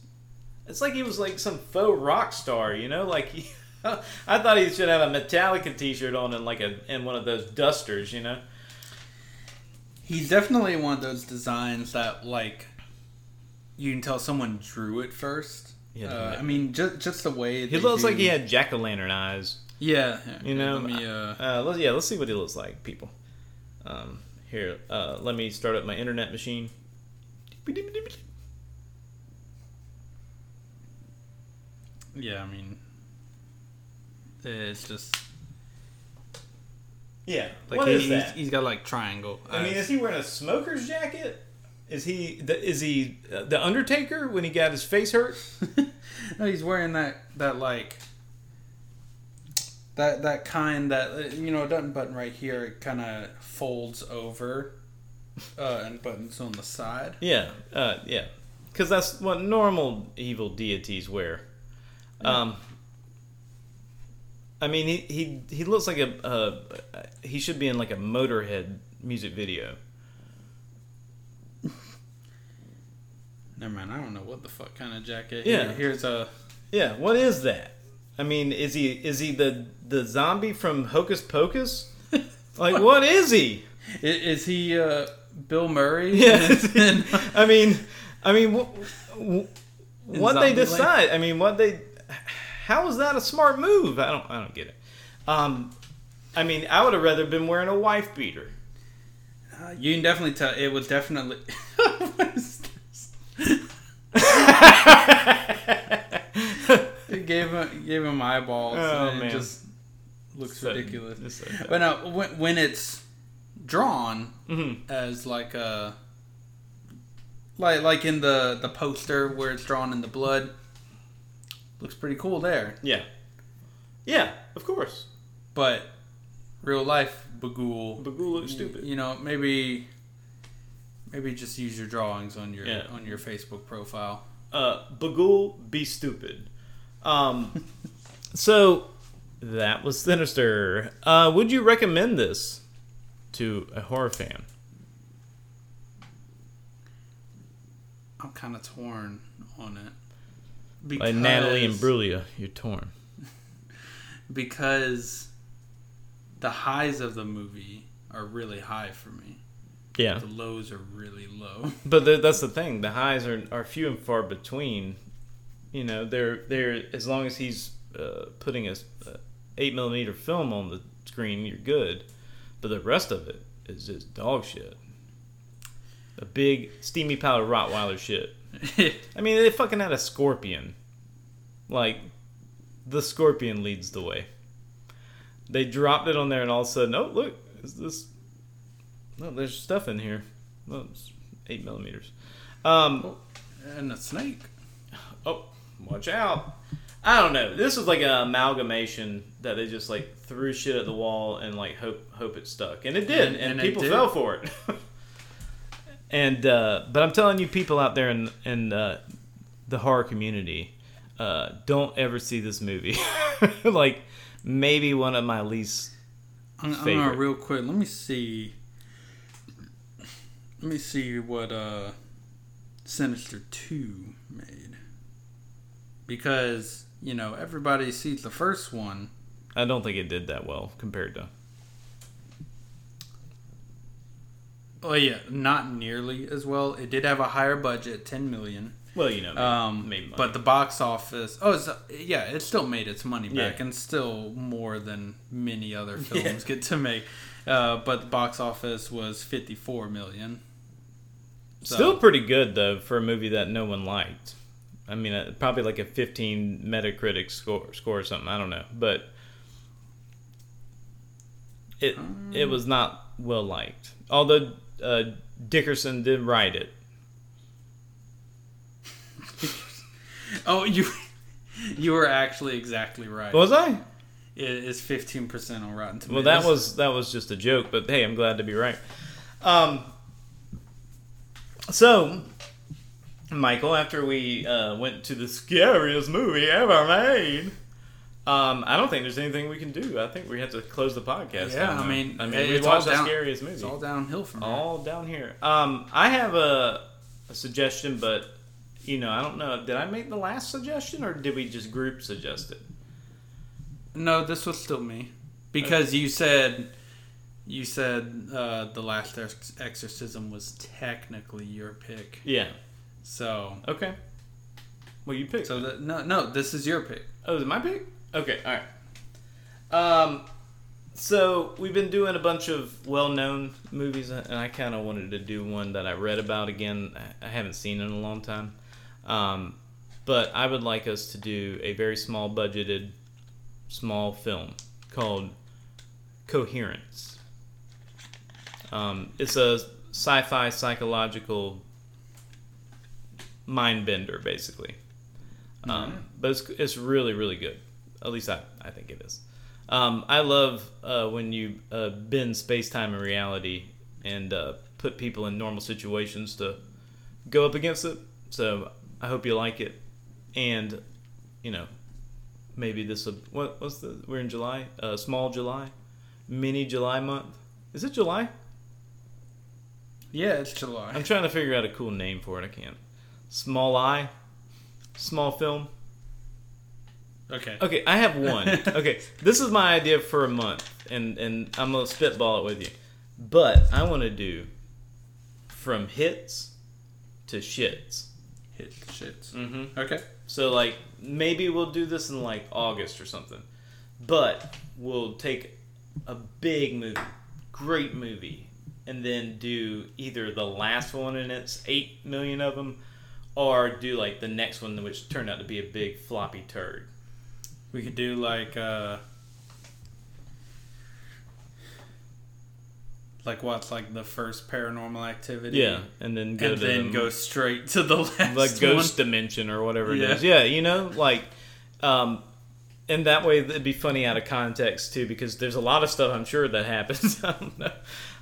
It's like he was like some faux rock star, you know. Like he, I thought he should have a Metallica T-shirt on and like a and one of those dusters, you know. He's definitely one of those designs that like you can tell someone drew it first. Yeah, uh, I mean, just just the way He looks like he had jack o' lantern eyes. Yeah, You know, Let me, uh, Uh, let's, yeah, let's see what he looks like, people. Um, here, uh, let me start up my internet machine. Yeah, I mean, it's just Yeah, like what he, is he's, that? he's got like triangle. I mean, is he wearing a smoker's jacket? Is he the, is he uh, the Undertaker when he got his face hurt? no, he's wearing that that like that that kind that uh, you know it doesn't button right here. It kind of folds over uh, and buttons on the side. Yeah, uh, yeah, because that's what normal evil deities wear. Um, I mean, he he he looks like a uh, he should be in like a Motorhead music video. Never mind. I don't know what the fuck kind of jacket. Yeah. Here- here's a. Yeah, what is that? I mean, is he is he the the zombie from Hocus Pocus? Like, what is he? i- Is he uh, Bill Murray? Yeah, And- I mean, I mean, wh- wh- what they decide. I mean, what they. How is that a smart move? I don't. I don't get it. Um, I mean, I would have rather been wearing a wife beater. Uh, you can definitely tell it was definitely. what? It gave him gave him eyeballs. Oh, and man. It just looks So- ridiculous. so. But no, when, when it's drawn Mhm. as like a like like in the the poster where it's drawn in the blood, looks pretty cool there. Yeah. Yeah, of course. But real life Bughuul, Bughuul looks stupid. You know, maybe maybe just use your drawings on your Yeah. on your Facebook profile. Uh, Bughuul, be stupid. Um, so that was Sinister. Uh, would you recommend this to a horror fan? I'm kind of torn on it. By Natalie and Imbruglia, you're torn. because the highs of the movie are really high for me. Yeah, The lows are really low. but th- that's the thing. The highs are, are few and far between. You know, they're they're as long as he's uh, putting a, a eight millimeter film on the screen, you're good. But the rest of it is just dog shit. A big steamy powder Rottweiler shit. I mean, they fucking had a scorpion. Like, the scorpion leads the way. They dropped it on there, and all of a sudden, oh look, is this? No, there's stuff in here. Oh, it's eight millimeters. Um, and a snake. oh, watch out! I don't know. This was like an amalgamation that they just like threw shit at the wall and like hope hope it stuck, and it did, And- and, and people did. fell for it. and uh, but I'm telling you, people out there in in uh, the horror community, uh, don't ever see this movie. like maybe one of my least I'm, I'm gonna real quick. Let me see. Let me see what uh, Sinister Two made. Because you know everybody sees the first one. I don't think it did that well compared to. Oh yeah, not nearly as well. It did have a higher budget, ten million. Well, you know, Um, made money. but the box office, oh, it's, yeah, it still made its money back, Yeah. and still more than many other films Yeah. get to make. Uh, but the box office was fifty-four million. So- Still pretty good though for a movie that no one liked. I mean, uh, probably like a 15 Metacritic score, score or something. I don't know, but it it was not well liked. Although uh, Derrickson did write it. Oh, you you were actually exactly right. Was I? It is fifteen percent on Rotten Tomatoes. Well, that was that was just a joke, but hey, I'm glad to be right. Um, so, Michael, after we uh, went to the scariest movie ever made, um, I don't think there's anything we can do. I think we have to close the podcast. Yeah, now. I mean, I mean, we watched the scariest movie. It's all downhill from there. all down here. Um, I have a, a suggestion, but you know, I don't know. Did I make the last suggestion, or did we just group suggest it? No, this was still me because you said you said uh, the last Ex- exorcism was technically your pick. Yeah. So Okay. Well, you picked. so that, no no this is your pick. Oh, is it my pick? Okay, all right. Um, so we've been doing a bunch of well-known movies, and I kind of wanted to do one that I read about again. I- I haven't seen in a long time, um, but I would like us to do a very small budgeted, small film called Coherence. Um, it's a sci-fi psychological mind bender, basically. Um, but it's, it's really really good. At least I, I think it is. Um, I love uh, when you uh, bend space time and reality and uh, put people in normal situations to go up against it. So I hope you like it, and you know maybe this what what's the we're in July uh, small July mini July month is it July Yeah, it's July. I'm trying to figure out a cool name for it I can't small eye small film Okay. Okay, I have one. okay, this is my idea for a month, and and I'm gonna spitball it with you. But I want to do from hits to shits. Hit shits. Mm-hmm. Okay. So like maybe we'll do this in like August or something, but we'll take a big movie, great movie, and then do either the last one and it's eight million of them, or do like the next one which turned out to be a big floppy turd. We could do like uh like what's like the first paranormal activity. Yeah, and then go And then the- go straight to the last like ghost one. dimension or whatever it Yeah. is. Yeah, you know, like, um, and that way it'd be funny out of context too, because there's a lot of stuff I'm sure that happens. I don't know.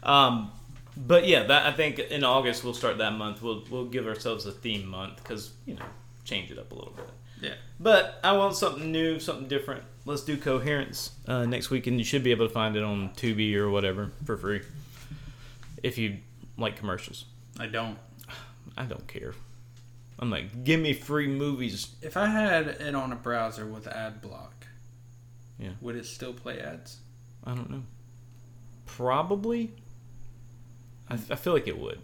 Um, but yeah, that I think in August we'll start that month. We'll we'll give ourselves a theme month because you know change it up a little bit. Yeah. But I want something new, something different. Let's do coherence uh, next week, and you should be able to find it on Tubi or whatever for free if you like commercials. I don't. I don't care. I'm like, give me free movies. If I had it on a browser with ad block, Yeah. would it still play ads? I don't know. Probably. I, I feel like it would.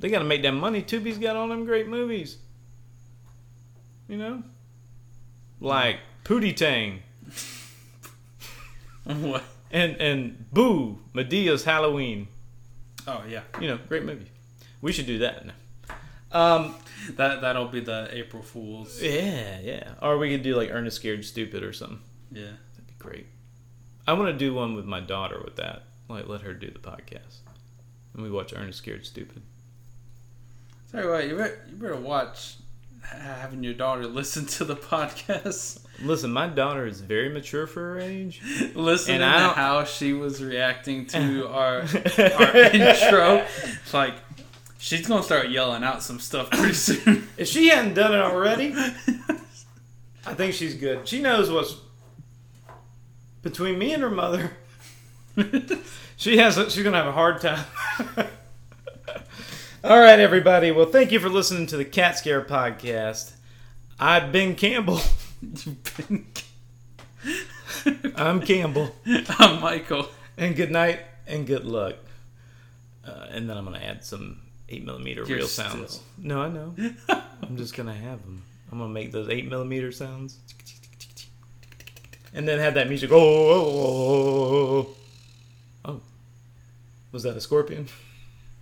They got to make that money. Tubi's got all them great movies. You know? Like Pootie Tang what? and, and Boo, Madea's Halloween. Oh yeah, You know, great movie. We should do that. Um, that that'll be the April Fools. yeah, yeah. Or we could do like Ernest Scared Stupid or something. Yeah. That'd be great. I want to do one with my daughter with that. Like, let her do the podcast. And we watch Ernest Scared Stupid. Tell you what, you better, you better watch having your daughter listen to the podcast. Listen, my daughter is very mature for her age. Listen to how she was reacting to our our intro, it's like she's gonna start yelling out some stuff pretty soon. If she hadn't done it already, I think she's good. She knows what's between me and her mother. She has. A, she's gonna have a hard time. All right, everybody. Well, thank you for listening to the Cat Scare podcast. I've been Campbell. Been. I'm Campbell. I'm Michael. And good night and good luck. Uh, and then I'm gonna add some eight millimeter You're real still- sounds. No, I know. I'm just gonna have them. I'm gonna make those eight millimeter sounds. And then have that music. Oh, oh, oh. oh. Was that a scorpion?